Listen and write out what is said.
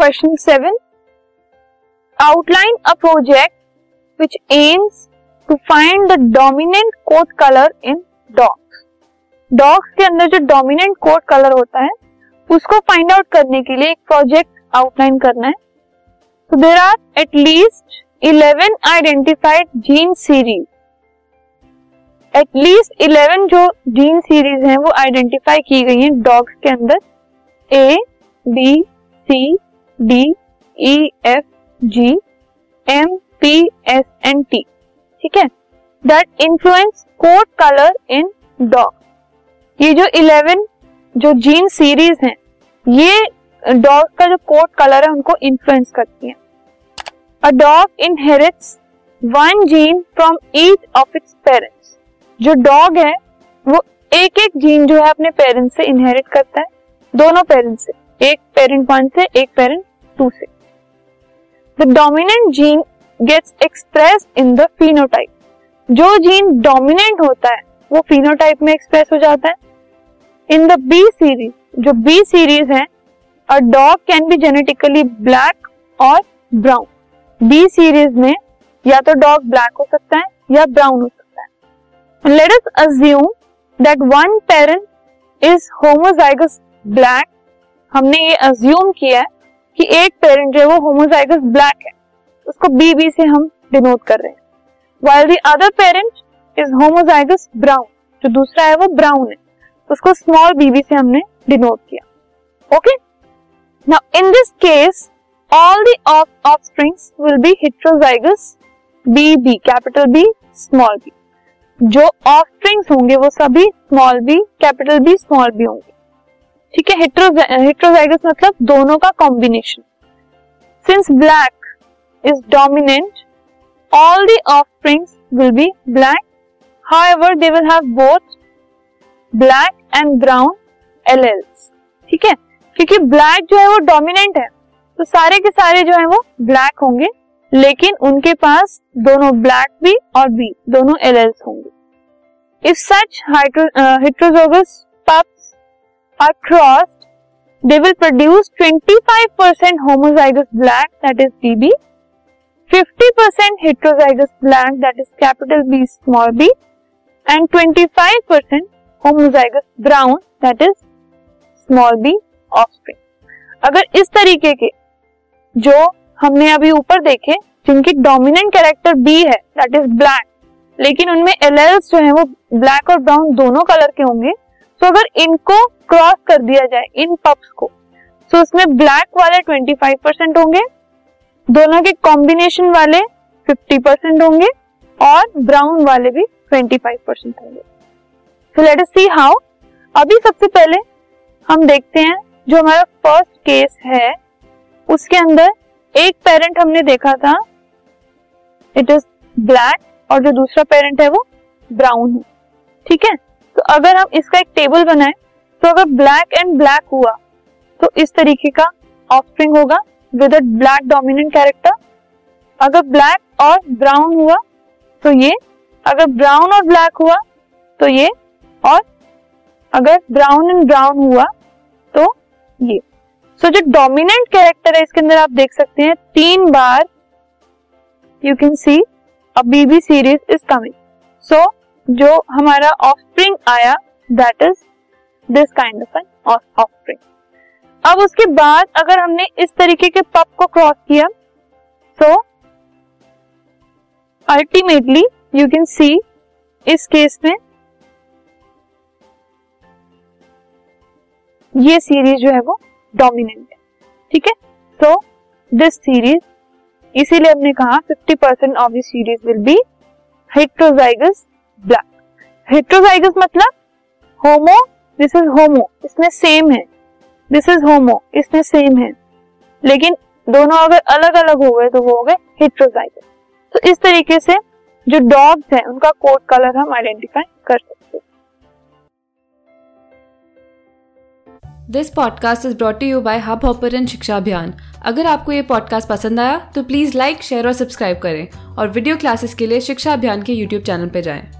Question seven outline a project which aims to find the dominant coat colour in dogs dogs के अंदर जो dominant coat colour होता है, उसको find out करने के लिए एक प्रोजेक्ट आउटलाइन करना है। तो there are at least eleven identified gene series at least eleven जो जीन सीरीज़ हैं, वो आइडेंटिफाई की गई हैं डॉग्स के अंदर. A B C D E F G M P S N T ठीक है? That influence coat colour in dog ये जो इलेवन जो जीन सीरीज़ हैं, ये डॉग का जो कोट कलर है, उनको इन्फ्लुएंस करती है। A dog inherits one gene from each of its parents जो डॉग है, वो एक एक जीन जो है, अपने पेरेंट्स से इनहेरिट करता है। दोनों पेरेंट्स से, एक पेरेंट वन से, एक पेरेंट टू से। The dominant gene gets express in the phenotype जो जीन डोमिनेंट होता है, वो फिनोटाइप में एक्सप्रेस हो जाता है। इन द बी सीरीज़ जो बी सीरीज़ है a dog can be genetically black और ब्राउन बी सीरीज़ में या तो डॉग ब्लैक हो सकता है या ब्राउन हो सकता है। Let us assume that one parent is homozygous black हमने ये अज्यूम किया है कि एक पेरेंट जो है वो होमोजाइगस ब्लैक है। उसको बी बी से हम डिनोट कर रहे हैं। While the other parent is homozygous brown जो दूसरा है वो ब्राउन है। उसको स्मॉल बीबी से हमने डिनोट किया। Okay now in this case all the offsprings will be heterozygous B B capital B small B जो ऑफस्प्रिंग्स होंगे वो सभी small B capital B small B होंगे। ठीक है हेट्रोजाइगस मतलब दोनों का combination since black is dominant all the offsprings will be black however they will have both black and brown alleles ठीक है? क्योंकि ब्लैक जो है वो डोमिनेंट है तो सारे के सारे जो है वो ब्लैक होंगे, लेकिन उनके पास दोनों ब्लैक भी और बी दोनों एलेल्स होंगे। If such heterozygous pups are crossed they will produce 25% homozygous black that is BB 50% heterozygous black that is capital B, small b, and 25% homozygous brown that is small B offspring अगर इस तरीके के जो हमने अभी ऊपर देखे, जिनकी डोमिनेंट कैरेक्टर बी है दैट इज़ ब्लैक लेकिन उनमें एलेल्स जो है, वो ब्लैक और ब्राउन दोनों कलर के होंगे तो अगर इनको क्रॉस कर दिया जाए, इन पप्स को तो उसमें ब्लैक वाले 25 परसेंट होंगे, दोनों के कॉम्बिनेशन वाले 50 परसेंट होंगे, और ब्राउन वाले भी 25 परसेंट होंगे। So let us see how अभी सबसे पहले हम देखते हैं जो हमारा फ़र्स्ट केस है, उसके अंदर एक पेरेंट हमने देखा था। इट इज़ ब्लैक और जो दूसरा पेरेंट है वो ब्राउन है। ठीक है? तो अगर हम इसका एक टेबल बनाए तो अगर ब्लैक एंड ब्लैक हुआ तो इस तरीके का ऑफस्प्रिंग होगा विद ब्लैक डोमिनेंट कैरेक्टर अगर ब्लैक और ब्राउन हुआ तो ये अगर ब्राउन और ब्लैक हुआ तो ये और अगर ब्राउन एंड ब्राउन हुआ तो ये। सो so, जो डोमिनेंट कैरेक्टर है इसके अंदर आप देख सकते हैं तीन बार you can see a BB series is coming so जो हमारा ऑफस्प्रिंग आया that is this kind of an offspring अब उसके बाद अगर हमने इस तरीके के पप को क्रॉस किया तो अल्टीमेटली यू कैन सी इस केस में ये सीरीज़ जो है वो डोमिनेंट है, ठीक है? सो दिस सीरीज़ इसीलिए हमने कहा 50 percent of this series will be heterozygous black मतलब होमो दिस इज़ होमो इसमें सेम है। दिस इज़ होमो इसमें सेम है। लेकिन दोनों अगर अलग अलग हो गए तो वो हो गए हेट्रोजाइगस तो इस तरीके से जो डॉग्स हैं, उनका कोट कलर हम आइडेंटिफाई कर सकते हैं। This podcast is brought you by Hubhopper Shiksha Abhiyan अगर आपको ये पॉडकास्ट पसंद आया तो प्लीज़ लाइक शेयर और सब्सक्राइब करें। और वीडियो क्लासेस के लिए शिक्षा अभियान के यूट्यूब चैनल पर जाएँ।